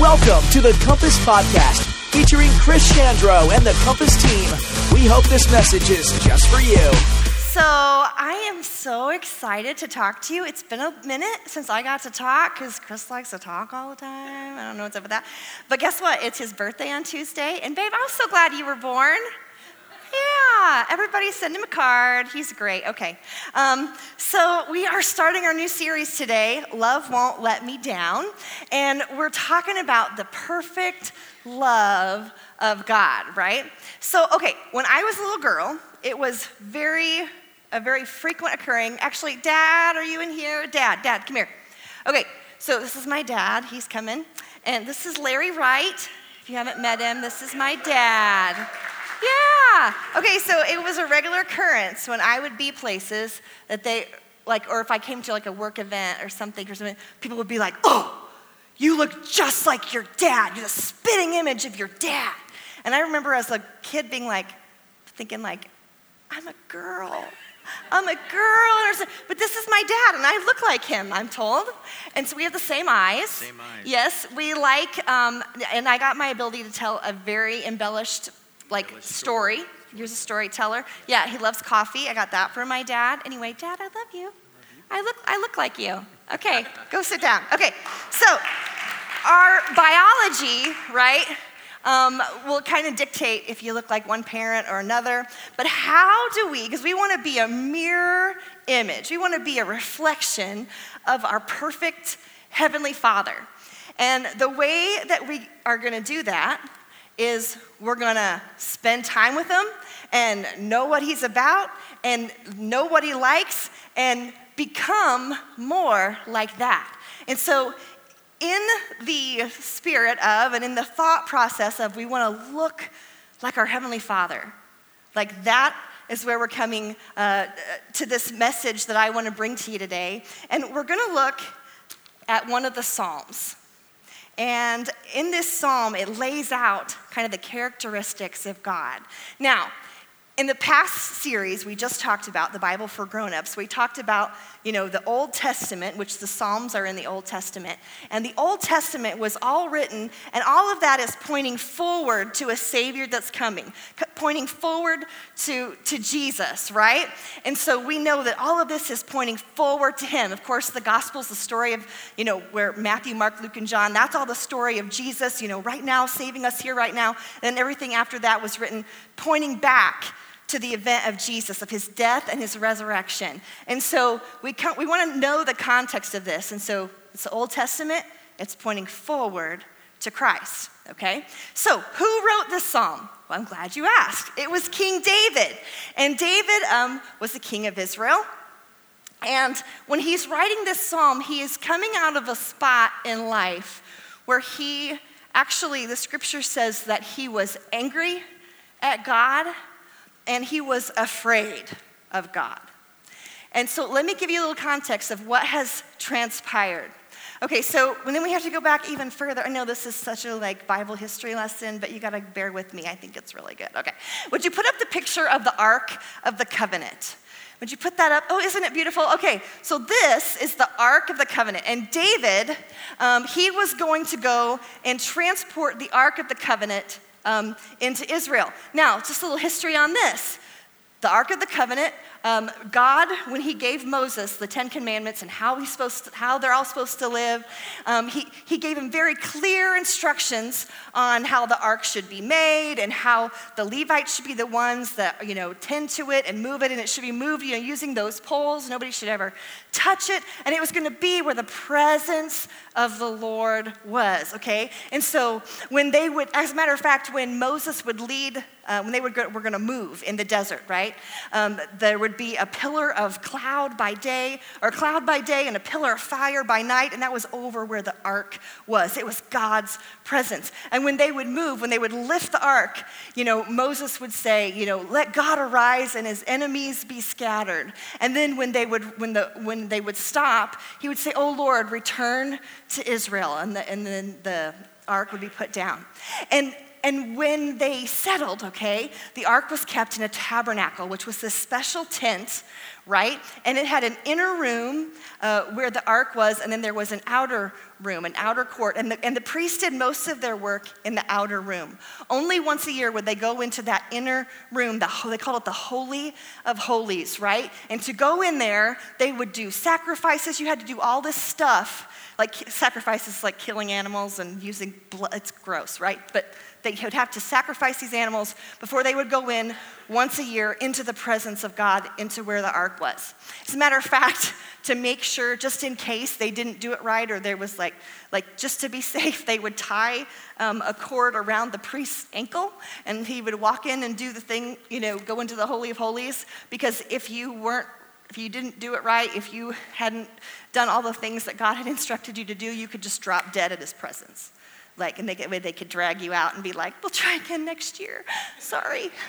Welcome to the Compass Podcast, featuring Chris Chandro and the Compass team. We hope this message is just for you. So, I am so excited to talk to you. It's been a minute since I got to talk because Chris likes to talk all the time. I don't know what's up with that. But guess what? It's his birthday on Tuesday. And, babe, I'm so glad you were born. Yeah, everybody send him a card. He's great. Okay. Um, so, we are starting our new series today, Love Won't Let Me Down. And we're talking about the perfect love of God, right? So, okay, when I was a little girl, it was very, a very frequent occurring. Actually, Dad, are you in here? Dad, Dad, come here. Okay, so this is my dad. He's coming. And this is Larry Wright. If you haven't met him, this is my dad. Yeah. Okay, so it was a regular occurrence when I would be places that they, like, or if I came to like a work event or something or something, people would be like, oh, you look just like your dad. You're the spitting image of your dad. And I remember as a kid being like, thinking like, I'm a girl. I'm a girl. But this is my dad, and I look like him, I'm told. And so we have the same eyes. Same eyes. Yes, we like, um, and I got my ability to tell a very embellished like story. story. Here's a storyteller. Yeah, he loves coffee. I got that from my dad. Anyway, Dad, I love you. I look, I look like you. Okay, go sit down. Okay, so our biology, right, um, will kind of dictate if you look like one parent or another. But how do we, because we want to be a mirror image, we want to be a reflection of our perfect Heavenly Father. And the way that we are going to do that is we're gonna spend time with him and know what he's about and know what he likes and become more like that. And so, in the spirit of and in the thought process of we wanna look like our Heavenly Father, like that is where we're coming uh, to this message that I wanna bring to you today. And we're gonna look at one of the Psalms. And in this psalm, it lays out kind of the characteristics of God. Now, in the past series, we just talked about the Bible for grown-ups. We talked about, you know, the Old Testament, which the Psalms are in the Old Testament. And the Old Testament was all written, and all of that is pointing forward to a Savior that's coming, pointing forward to, to Jesus, right? And so we know that all of this is pointing forward to Him. Of course, the Gospel's the story of, you know, where Matthew, Mark, Luke, and John, that's all the story of Jesus, you know, right now, saving us here right now. And everything after that was written pointing back to the event of Jesus, of his death and his resurrection. And so we, we want to know the context of this. And so it's the Old Testament, it's pointing forward to Christ, okay? So who wrote this psalm? Well, I'm glad you asked. It was King David. And David um, was the king of Israel. And when he's writing this psalm, he is coming out of a spot in life where he actually, the scripture says that he was angry at God and he was afraid of God. And so let me give you a little context of what has transpired. Okay, so then we have to go back even further. I know this is such a like Bible history lesson, but you got to bear with me. I think it's really good. Okay. Would you put up the picture of the Ark of the Covenant? Would you put that up? Oh, isn't it beautiful? Okay, so this is the Ark of the Covenant. And David, um, he was going to go and transport the Ark of the Covenant um, into Israel. Now, just a little history on this. The Ark of the Covenant, um, God, when He gave Moses the Ten Commandments and how, he's supposed to, how they're all supposed to live, um, he, he gave him very clear instructions on how the ark should be made and how the Levites should be the ones that, you know, tend to it and move it, and it should be moved, you know, using those poles. Nobody should ever touch it. And it was going to be where the presence of the Lord was, okay? And so when they would, as a matter of fact, when Moses would lead uh, when they would go, were going to move in the desert, right? Um, there would be a pillar of cloud by day, or cloud by day, and a pillar of fire by night, and that was over where the ark was. It was God's presence. And when they would move, when they would lift the ark, you know, Moses would say, you know, let God arise and his enemies be scattered. And then when they would, when the, when they would stop, he would say, oh Lord, return to Israel. And, the, and then the ark would be put down. And and when they settled, okay, the ark was kept in a tabernacle, which was this special tent right? And it had an inner room uh, where the ark was, and then there was an outer room, an outer court. And the, and the priests did most of their work in the outer room. Only once a year would they go into that inner room, the, they called it the Holy of Holies, right? And to go in there, they would do sacrifices. You had to do all this stuff like sacrifices like killing animals and using blood. It's gross, right? But they would have to sacrifice these animals before they would go in once a year into the presence of God, into where the ark was. As a matter of fact, to make sure, just in case they didn't do it right, or there was like, like just to be safe, they would tie um, a cord around the priest's ankle, and he would walk in and do the thing, you know, go into the Holy of Holies. Because if you weren't if you didn't do it right, if you hadn't done all the things that God had instructed you to do, you could just drop dead at his presence. Like, and they, they could drag you out and be like, we'll try again next year. Sorry.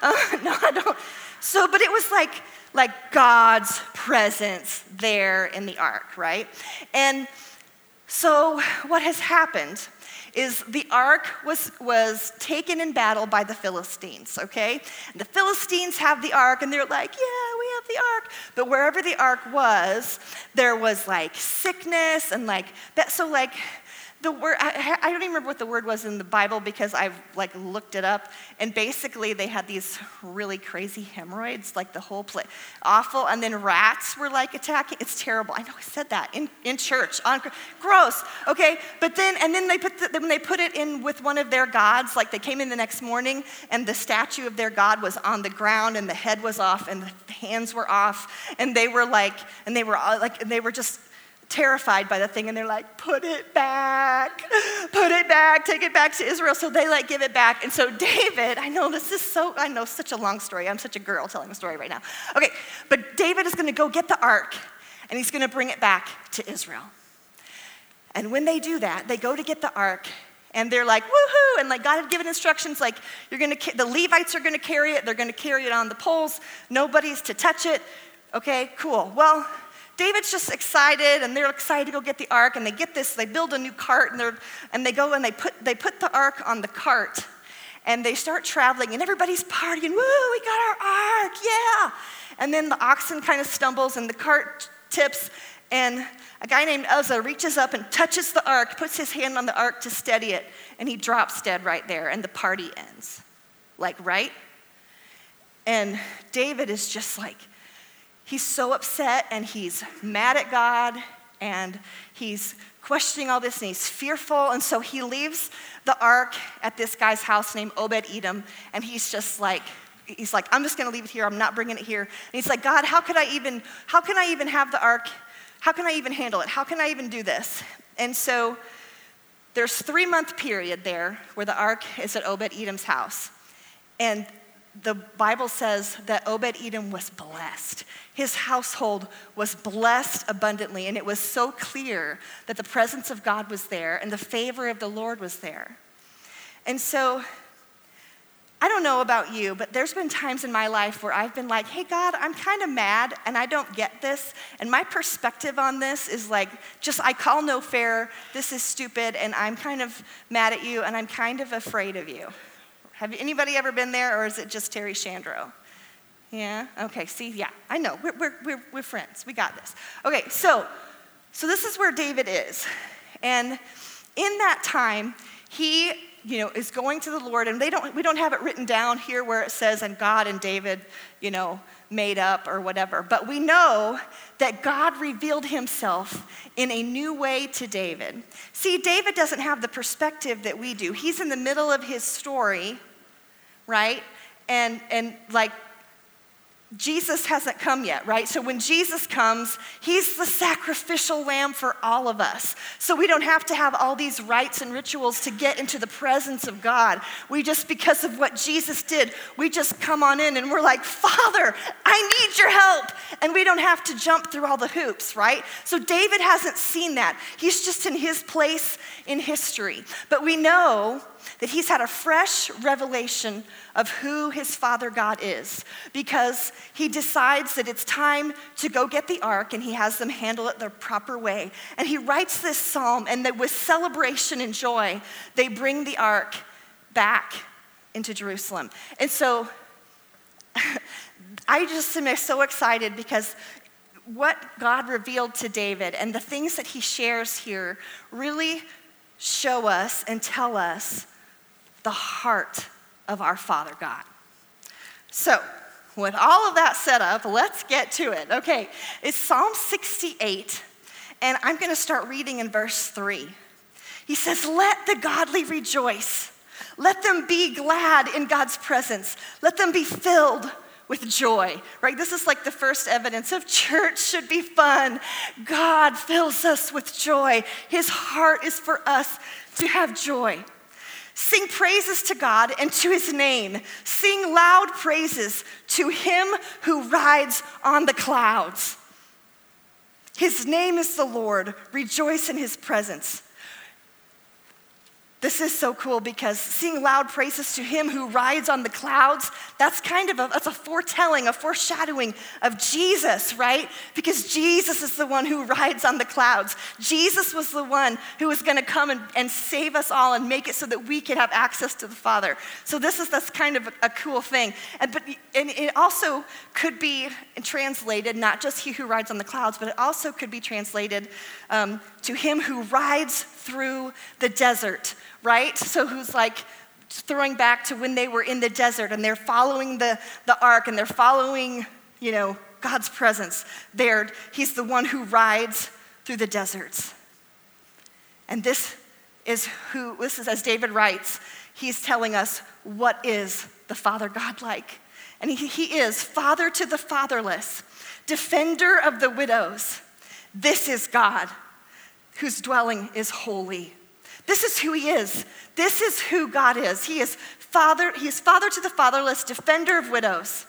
Uh, no, I don't. So, but it was like, like God's presence there in the ark, right? And so what has happened is the ark was, was taken in battle by the Philistines, okay? And the Philistines have the ark and they're like, yeah, we have the ark. But wherever the ark was, there was like sickness and like. So, like, the word I, I, don't even remember what the word was in the bible because i've like looked it up. And basically they had these really crazy hemorrhoids like the whole place awful. And then rats were like attacking. It's terrible. I know i said that in, in church on gross okay? But then and then they put the, when they put it in with one of their gods like they came in the next morning and the statue of their god was on the ground and the head was off and the hands were off. And they were like and they were like and they were just terrified by the thing and they're like, put it back, put it back, take it back to Israel. So they like give it back. And so David, I know this is so, I know such a long story. I'm such a girl telling a story right now. Okay, but David is gonna go get the ark and he's gonna bring it back to Israel. And when they do that, they go to get the ark and they're like, woohoo! And like God had given instructions, like you're gonna, the Levites are gonna carry it, they're gonna carry it on the poles, nobody's to touch it. Okay, cool. Well, David's just excited and they're excited to go get the ark and they get this, they build a new cart and, they're, and they go and they put, they put the ark on the cart and they start traveling and everybody's partying, woo, we got our ark, yeah. And then the oxen kind of stumbles and the cart tips and a guy named Uzzah reaches up and touches the ark, puts his hand on the ark to steady it, and he drops dead right there and the party ends. Like, right? And David is just like, he's so upset and he's mad at God and he's questioning all this and he's fearful. And so he leaves the ark at this guy's house named Obed Edom and he's just like, he's like, I'm just gonna leave it here. I'm not bringing it here. And he's like, God, how could I even, how can I even have the ark? How can I even handle it? How can I even do this? And so there's three month period there where the ark is at Obed Edom's house. And the Bible says that Obed Edom was blessed. His household was blessed abundantly, and it was so clear that the presence of God was there and the favor of the Lord was there. And so, I don't know about you, but there's been times in my life where I've been like, hey, God, I'm kind of mad and I don't get this. And my perspective on this is like, just I call no fair, this is stupid, and I'm kind of mad at you and I'm kind of afraid of you. Have anybody ever been there, or is it just Terry Shandro? Yeah? Okay, see, yeah, I know. We're, we're, we're, we're friends. We got this. Okay, so, so this is where David is. And in that time, he you know, is going to the Lord, and they don't, we don't have it written down here where it says, and God and David, you know, made up or whatever. But we know that God revealed himself in a new way to David. See, David doesn't have the perspective that we do. He's in the middle of his story, right? And, and like Jesus hasn't come yet, right? So when Jesus comes, he's the sacrificial lamb for all of us. So we don't have to have all these rites and rituals to get into the presence of God. We just, because of what Jesus did, we just come on in and we're like, Father, I need your help. And we don't have to jump through all the hoops, right? So David hasn't seen that. He's just in his place in history. But we know that he's had a fresh revelation of who his father God is because he decides that it's time to go get the ark and he has them handle it the proper way. And he writes this psalm, and that with celebration and joy, they bring the ark back into Jerusalem. And so, I just am so excited because what God revealed to David and the things that he shares here really show us and tell us the heart of our Father God. So, with all of that set up, let's get to it. Okay, it's Psalm 68, and I'm going to start reading in verse 3. He says, Let the godly rejoice. Let them be glad in God's presence. Let them be filled with joy, right? This is like the first evidence of church should be fun. God fills us with joy. His heart is for us to have joy. Sing praises to God and to his name. Sing loud praises to him who rides on the clouds. His name is the Lord. Rejoice in his presence. This is so cool because sing loud praises to him who rides on the clouds, that's kind of a, that's a foretelling, a foreshadowing of Jesus, right? Because Jesus is the one who rides on the clouds. Jesus was the one who was gonna come and, and save us all and make it so that we could have access to the Father. So this is that's kind of a, a cool thing. And, but, and it also could be translated, not just he who rides on the clouds, but it also could be translated um, to him who rides through the desert right? So who's like throwing back to when they were in the desert and they're following the, the ark and they're following, you know, God's presence there. He's the one who rides through the deserts. And this is who, this is as David writes, he's telling us what is the Father God like. And he, he is father to the fatherless, defender of the widows. This is God, whose dwelling is holy. This is who he is. This is who God is. He is father, he is father to the fatherless, defender of widows.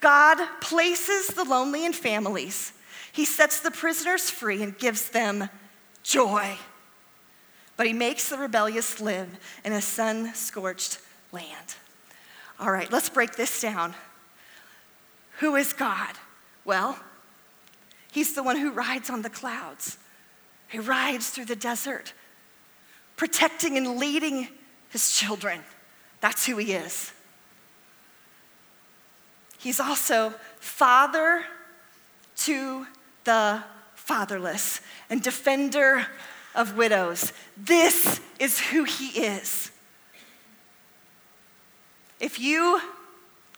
God places the lonely in families. He sets the prisoners free and gives them joy. But he makes the rebellious live in a sun scorched land. All right, let's break this down. Who is God? Well, he's the one who rides on the clouds, he rides through the desert protecting and leading his children. That's who he is. He's also father to the fatherless and defender of widows. This is who he is. If you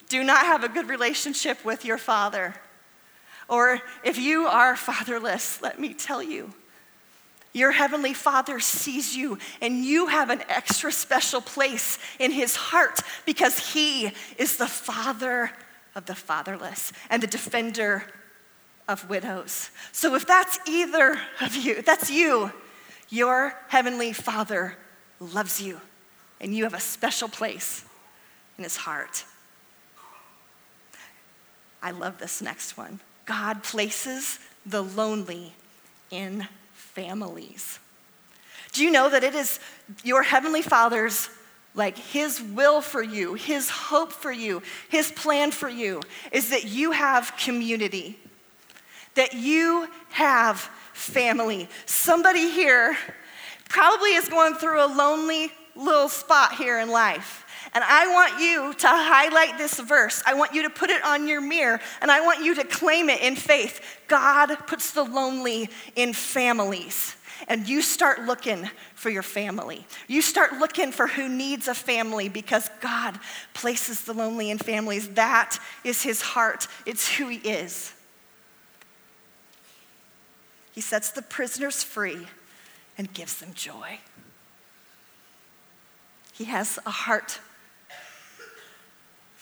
do not have a good relationship with your father, or if you are fatherless, let me tell you, your heavenly Father sees you, and you have an extra special place in his heart because he is the Father of the fatherless and the defender of widows. So if that's either of you, that's you, your heavenly Father loves you, and you have a special place in his heart. I love this next one. God places the lonely in families. Do you know that it is your heavenly Father's like his will for you, his hope for you, his plan for you is that you have community, that you have family. Somebody here probably is going through a lonely little spot here in life. And I want you to highlight this verse. I want you to put it on your mirror, and I want you to claim it in faith. God puts the lonely in families. And you start looking for your family. You start looking for who needs a family because God places the lonely in families. That is his heart, it's who he is. He sets the prisoners free and gives them joy. He has a heart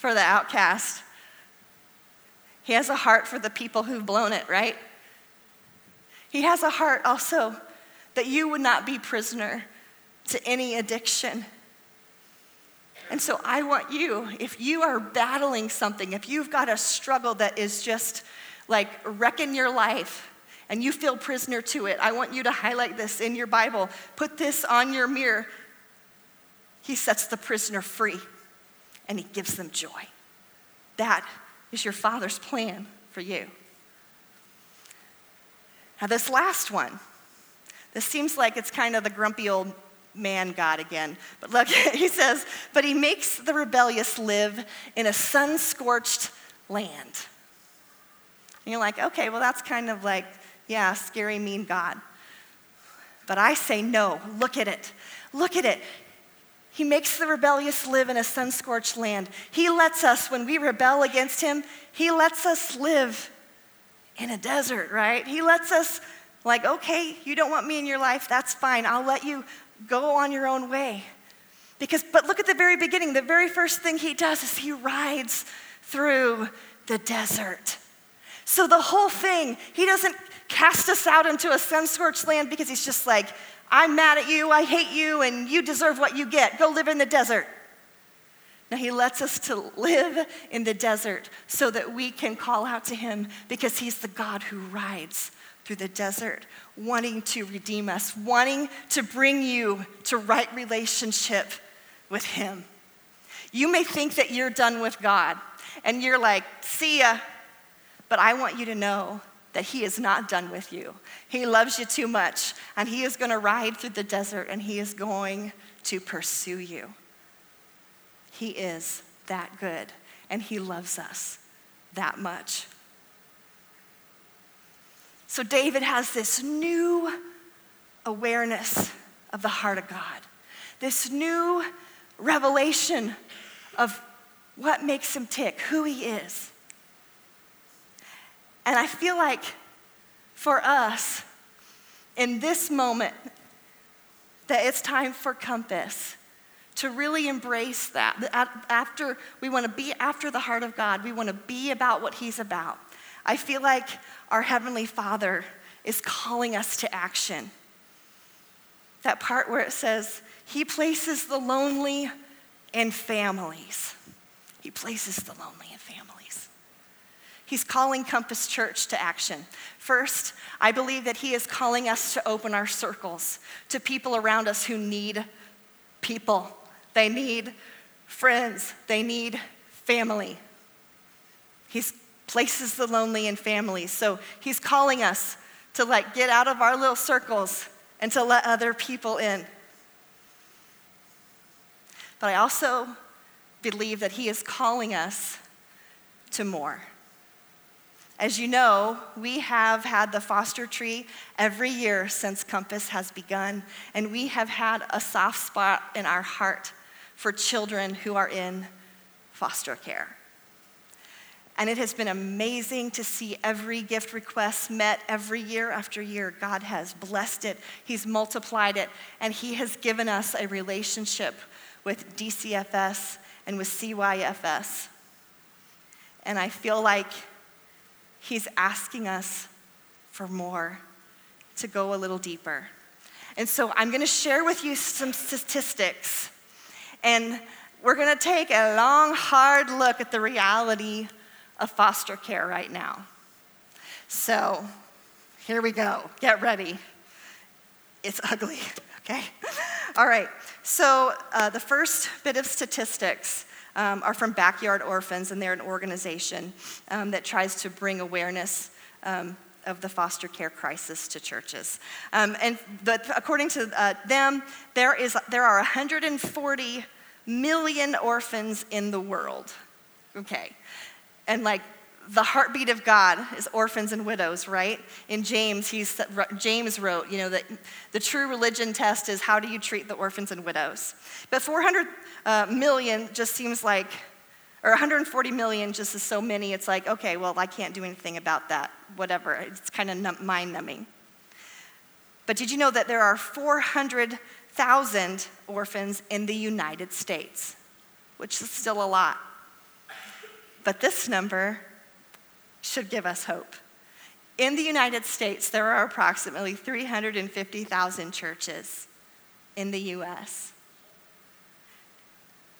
for the outcast. He has a heart for the people who've blown it, right? He has a heart also that you would not be prisoner to any addiction. And so I want you, if you are battling something, if you've got a struggle that is just like wrecking your life, and you feel prisoner to it, I want you to highlight this in your Bible. Put this on your mirror. He sets the prisoner free and He gives them joy. That is your Father's plan for you. Now, this last one, this seems like it's kind of the grumpy old man God again. But look, he says, but he makes the rebellious live in a sun scorched land. And you're like, okay, well, that's kind of like, yeah, scary, mean God. But I say, no, look at it. Look at it. He makes the rebellious live in a sun scorched land. He lets us, when we rebel against Him, He lets us live in a desert, right? He lets us, like, okay, you don't want me in your life, that's fine. I'll let you go on your own way. Because, but look at the very beginning. The very first thing He does is He rides through the desert. So the whole thing, He doesn't cast us out into a sun scorched land because He's just like, I'm mad at you, I hate you, and you deserve what you get. Go live in the desert. Now, He lets us to live in the desert so that we can call out to Him because He's the God who rides through the desert, wanting to redeem us, wanting to bring you to right relationship with Him. You may think that you're done with God, and you're like, see ya. But I want you to know that He is not done with you. He loves you too much, and He is going to ride through the desert and He is going to pursue you. He is that good, and He loves us that much. So, David has this new awareness of the heart of God, this new revelation of what makes him tick, who he is. And I feel like for us, in this moment, that it's time for Compass to really embrace that. After we want to be after the heart of God, we want to be about what He's about. I feel like our Heavenly Father is calling us to action. That part where it says, He places the lonely in families. He places the lonely in families. He's calling Compass Church to action. First, I believe that He is calling us to open our circles to people around us who need people. They need friends. They need family. He places the lonely in families. So He's calling us to like get out of our little circles and to let other people in. But I also believe that He is calling us to more. As you know, we have had the foster tree every year since Compass has begun, and we have had a soft spot in our heart for children who are in foster care. And it has been amazing to see every gift request met every year after year. God has blessed it, He's multiplied it, and He has given us a relationship with DCFS and with CYFS. And I feel like He's asking us for more, to go a little deeper. And so I'm going to share with you some statistics. And we're going to take a long, hard look at the reality of foster care right now. So here we go. Get ready. It's ugly, okay? All right. So uh, the first bit of statistics um, are from Backyard Orphans, and they're an organization um, that tries to bring awareness um, of the foster care crisis to churches. Um, and but according to uh, them, there, is, there are 140 million orphans in the world. Okay. And like the heartbeat of God is orphans and widows, right? In James, he's, James wrote, you know, that the true religion test is how do you treat the orphans and widows? But 400 uh, million just seems like, or 140 million just is so many, it's like, okay, well, I can't do anything about that, whatever. It's kind of mind numbing. But did you know that there are 400,000 orphans in the United States, which is still a lot? But this number should give us hope. In the United States, there are approximately 350,000 churches in the US.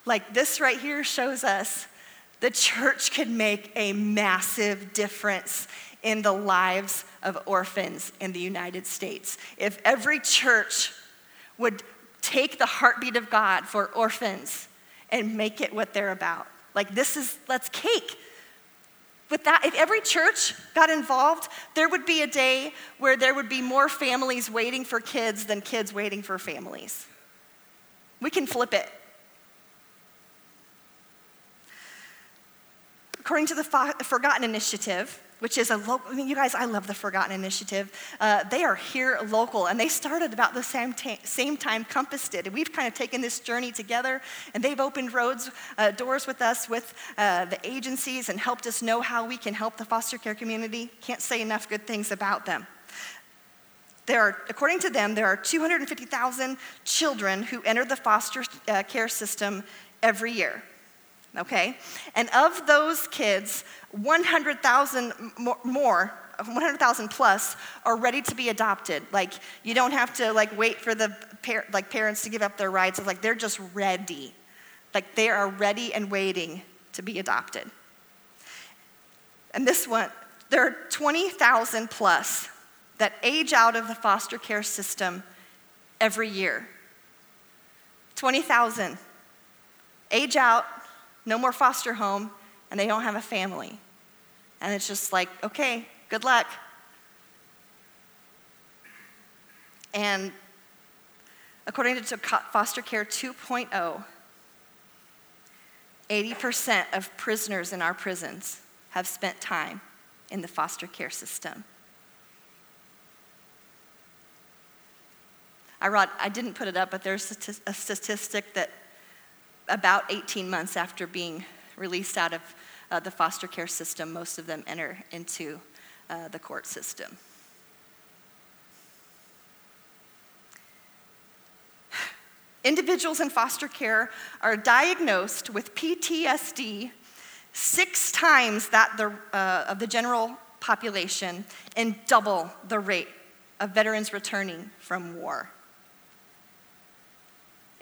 Like this right here shows us the church can make a massive difference in the lives of orphans in the United States. If every church would take the heartbeat of God for orphans and make it what they're about. Like this is, let's cake with that, if every church got involved, there would be a day where there would be more families waiting for kids than kids waiting for families. We can flip it. according to the Forgotten Initiative, which is a local, I mean, you guys, I love the Forgotten Initiative. Uh, they are here local, and they started about the same, ta- same time Compass did. And we've kind of taken this journey together, and they've opened roads, uh, doors with us, with uh, the agencies, and helped us know how we can help the foster care community. Can't say enough good things about them. There are, according to them, there are 250,000 children who enter the foster uh, care system every year okay? And of those kids, 100,000 more, 100,000 plus are ready to be adopted. Like you don't have to like wait for the par- like parents to give up their rights. It's like they're just ready. Like they are ready and waiting to be adopted. And this one, there are 20,000 plus that age out of the foster care system every year. 20,000 age out no more foster home, and they don't have a family. And it's just like, okay, good luck. And according to Foster Care 2.0, 80% of prisoners in our prisons have spent time in the foster care system. I, wrote, I didn't put it up, but there's a statistic that about 18 months after being released out of uh, the foster care system, most of them enter into uh, the court system. Individuals in foster care are diagnosed with PTSD six times that the, uh, of the general population and double the rate of veterans returning from war.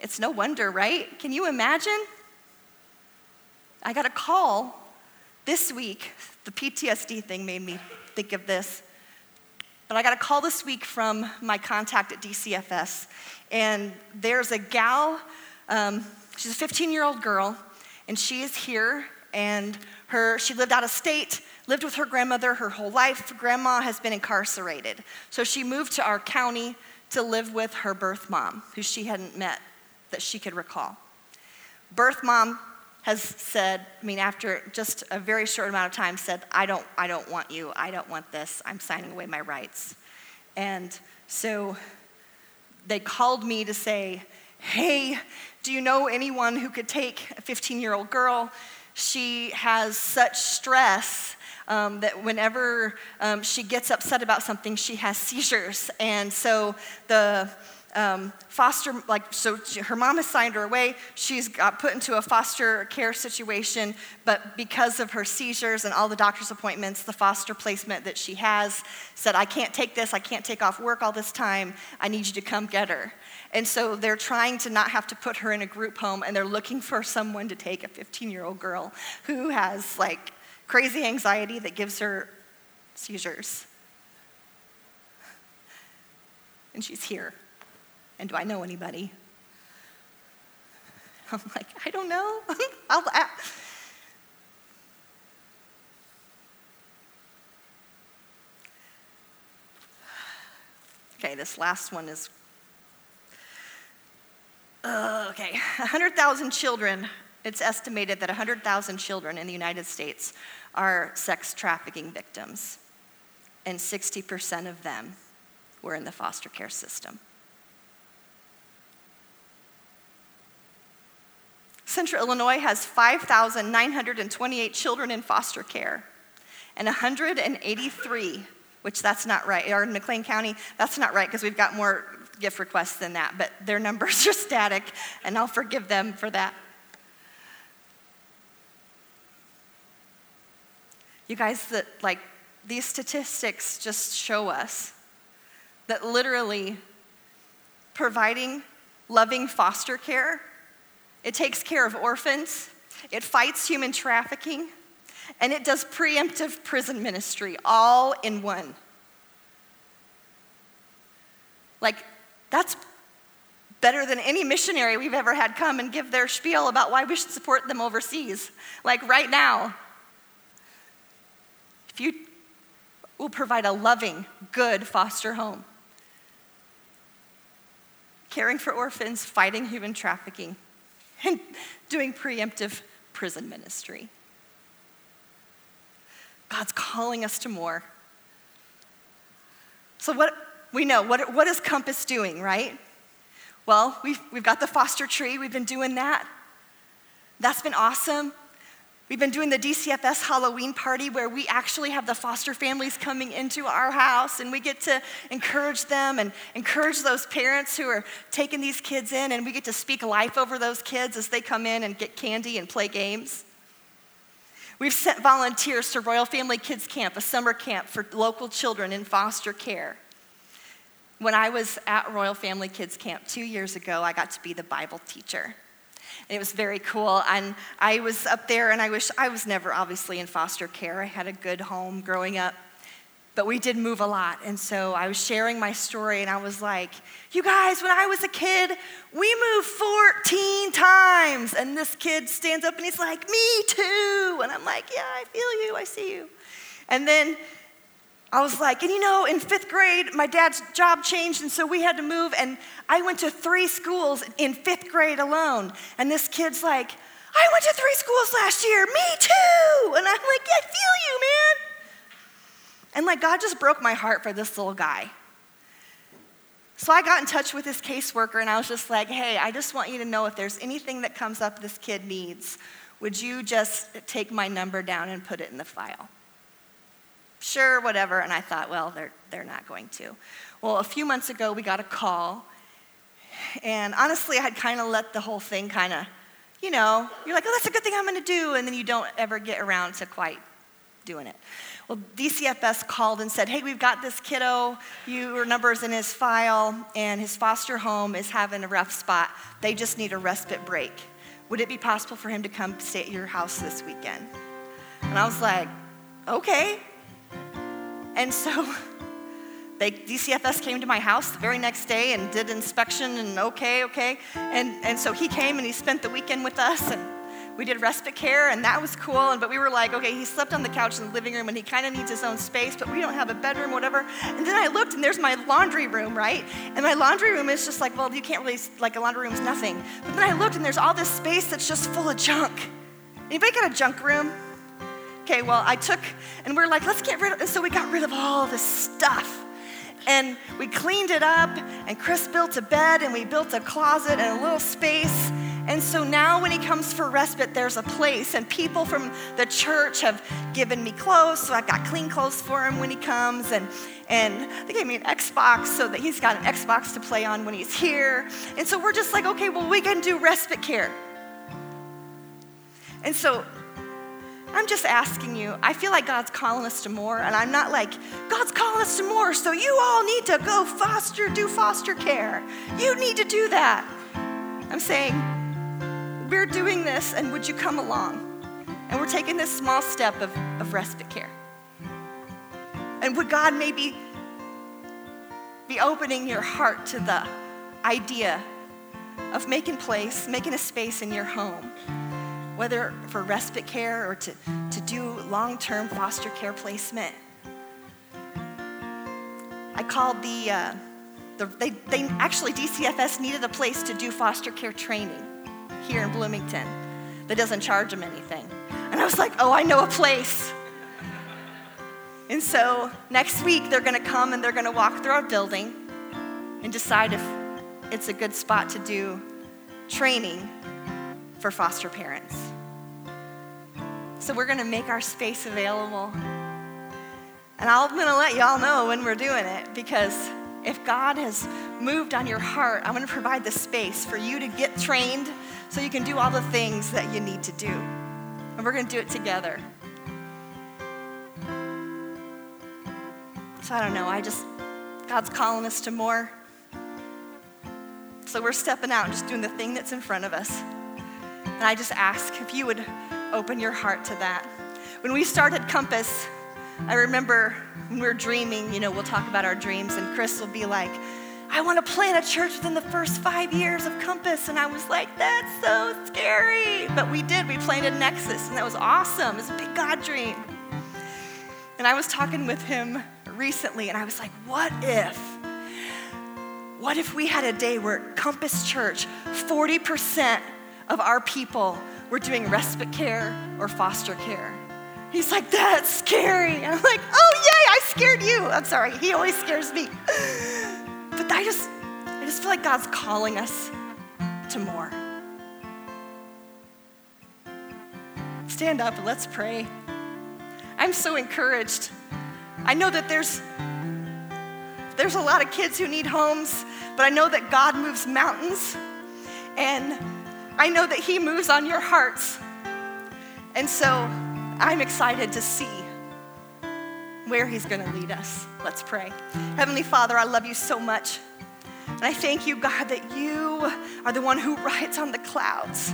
It's no wonder, right? Can you imagine? I got a call this week. The PTSD thing made me think of this. But I got a call this week from my contact at DCFS, and there's a gal, um, she's a 15 year old girl, and she is here, and her, she lived out of state, lived with her grandmother her whole life. Grandma has been incarcerated. So she moved to our county to live with her birth mom, who she hadn't met that she could recall. Birth mom has said, I mean, after just a very short amount of time, said, I don't, I don't want you. I don't want this. I'm signing away my rights. And so they called me to say, Hey, do you know anyone who could take a 15 year old girl? She has such stress um, that whenever um, she gets upset about something, she has seizures. And so the um, foster, like, so her mom has signed her away. She's got put into a foster care situation, but because of her seizures and all the doctor's appointments, the foster placement that she has said, I can't take this, I can't take off work all this time, I need you to come get her. And so they're trying to not have to put her in a group home, and they're looking for someone to take a 15 year old girl who has like crazy anxiety that gives her seizures. And she's here. And do I know anybody? I'm like, I don't know. I'll. Okay, this last one is. Uh, okay, 100,000 children. It's estimated that 100,000 children in the United States are sex trafficking victims, and 60% of them were in the foster care system. Central Illinois has 5,928 children in foster care and 183, which that's not right. Or in McLean County, that's not right because we've got more gift requests than that, but their numbers are static, and I'll forgive them for that. You guys, like these statistics just show us that literally providing loving foster care it takes care of orphans, it fights human trafficking, and it does preemptive prison ministry all in one. Like, that's better than any missionary we've ever had come and give their spiel about why we should support them overseas. Like, right now, if you will provide a loving, good foster home, caring for orphans, fighting human trafficking, and doing preemptive prison ministry. God's calling us to more. So, what we know, what, what is Compass doing, right? Well, we've, we've got the foster tree, we've been doing that. That's been awesome. We've been doing the DCFS Halloween party where we actually have the foster families coming into our house and we get to encourage them and encourage those parents who are taking these kids in and we get to speak life over those kids as they come in and get candy and play games. We've sent volunteers to Royal Family Kids Camp, a summer camp for local children in foster care. When I was at Royal Family Kids Camp two years ago, I got to be the Bible teacher. It was very cool. And I was up there, and I wish I was never obviously in foster care. I had a good home growing up, but we did move a lot. And so I was sharing my story, and I was like, You guys, when I was a kid, we moved 14 times. And this kid stands up and he's like, Me too. And I'm like, Yeah, I feel you, I see you. And then I was like, and you know, in fifth grade, my dad's job changed, and so we had to move, and I went to three schools in fifth grade alone. And this kid's like, I went to three schools last year, me too. And I'm like, yeah, I feel you, man. And like, God just broke my heart for this little guy. So I got in touch with his caseworker, and I was just like, hey, I just want you to know if there's anything that comes up this kid needs, would you just take my number down and put it in the file? Sure, whatever. And I thought, well, they're, they're not going to. Well, a few months ago, we got a call. And honestly, I had kind of let the whole thing kind of, you know, you're like, oh, that's a good thing I'm going to do. And then you don't ever get around to quite doing it. Well, DCFS called and said, hey, we've got this kiddo, your number's in his file, and his foster home is having a rough spot. They just need a respite break. Would it be possible for him to come stay at your house this weekend? And I was like, okay. And so they, DCFS came to my house the very next day and did inspection and okay, okay. And, and so he came and he spent the weekend with us and we did respite care and that was cool. And, but we were like, okay, he slept on the couch in the living room and he kind of needs his own space, but we don't have a bedroom, whatever. And then I looked and there's my laundry room, right? And my laundry room is just like, well, you can't really, like a laundry room is nothing. But then I looked and there's all this space that's just full of junk. Anybody got a junk room? Okay, well, I took, and we are like, let's get rid of, and so we got rid of all this stuff. And we cleaned it up, and Chris built a bed, and we built a closet and a little space. And so now, when he comes for respite, there's a place, and people from the church have given me clothes, so I've got clean clothes for him when he comes. And, and they gave me an Xbox so that he's got an Xbox to play on when he's here. And so we're just like, okay, well, we can do respite care. And so I'm just asking you. I feel like God's calling us to more, and I'm not like, God's calling us to more, so you all need to go foster, do foster care. You need to do that. I'm saying, we're doing this, and would you come along? And we're taking this small step of, of respite care. And would God maybe be opening your heart to the idea of making place, making a space in your home whether for respite care or to, to do long term foster care placement. I called the, uh, the they, they actually, DCFS needed a place to do foster care training here in Bloomington that doesn't charge them anything. And I was like, oh, I know a place. And so next week, they're going to come and they're going to walk through our building and decide if it's a good spot to do training for foster parents. So we're going to make our space available. And I'm going to let y'all know when we're doing it because if God has moved on your heart, I'm going to provide the space for you to get trained so you can do all the things that you need to do. And we're going to do it together. So I don't know. I just, God's calling us to more. So we're stepping out and just doing the thing that's in front of us. And I just ask if you would open your heart to that. When we started Compass, I remember when we were dreaming, you know, we'll talk about our dreams, and Chris will be like, I want to plant a church within the first five years of Compass. And I was like, that's so scary. But we did. We planted Nexus, and that was awesome. It was a big God dream. And I was talking with him recently, and I was like, what if? What if we had a day where Compass Church, 40% of our people were doing respite care or foster care? He's like, That's scary. And I'm like, Oh, yay, I scared you. I'm sorry, he always scares me. But I just, I just feel like God's calling us to more. Stand up and let's pray. I'm so encouraged. I know that there's there's a lot of kids who need homes, but I know that God moves mountains and I know that he moves on your hearts. And so I'm excited to see where he's going to lead us. Let's pray. Heavenly Father, I love you so much. And I thank you, God, that you are the one who rides on the clouds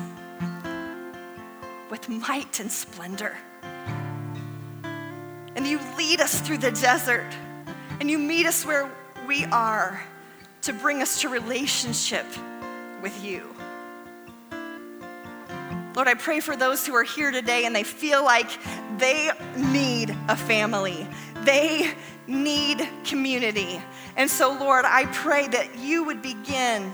with might and splendor. And you lead us through the desert, and you meet us where we are to bring us to relationship with you. Lord, I pray for those who are here today and they feel like they need a family. They need community. And so, Lord, I pray that you would begin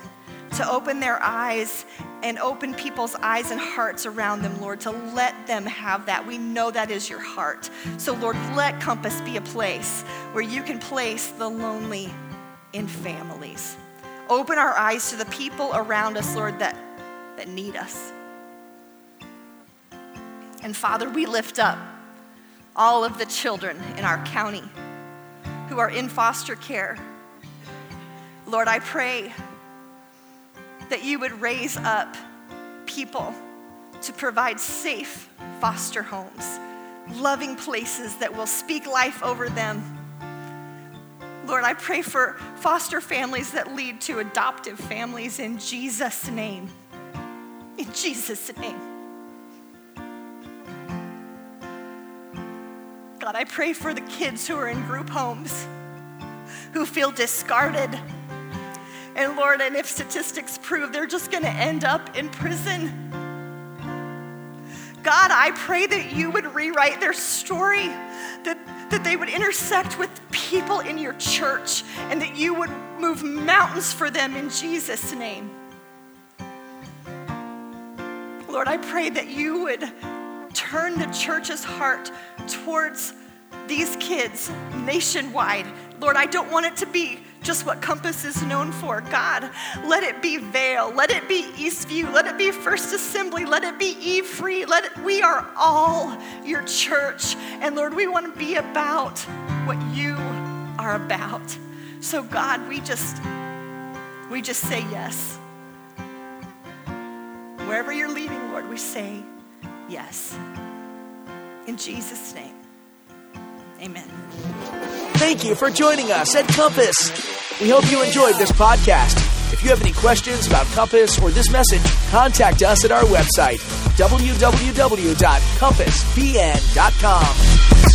to open their eyes and open people's eyes and hearts around them, Lord, to let them have that. We know that is your heart. So, Lord, let Compass be a place where you can place the lonely in families. Open our eyes to the people around us, Lord, that, that need us. And Father, we lift up all of the children in our county who are in foster care. Lord, I pray that you would raise up people to provide safe foster homes, loving places that will speak life over them. Lord, I pray for foster families that lead to adoptive families in Jesus' name. In Jesus' name. God, I pray for the kids who are in group homes, who feel discarded. And Lord, and if statistics prove they're just gonna end up in prison, God, I pray that you would rewrite their story, that, that they would intersect with people in your church, and that you would move mountains for them in Jesus' name. Lord, I pray that you would turn the church's heart towards these kids nationwide. Lord, I don't want it to be just what Compass is known for. God, let it be Vale, let it be Eastview, let it be First Assembly, let it be E Free. Let it, we are all your church. And Lord, we want to be about what you are about. So God, we just we just say yes. Wherever you're leading, Lord, we say yes. In Jesus' name, amen. Thank you for joining us at Compass. We hope you enjoyed this podcast. If you have any questions about Compass or this message, contact us at our website, www.compassbn.com.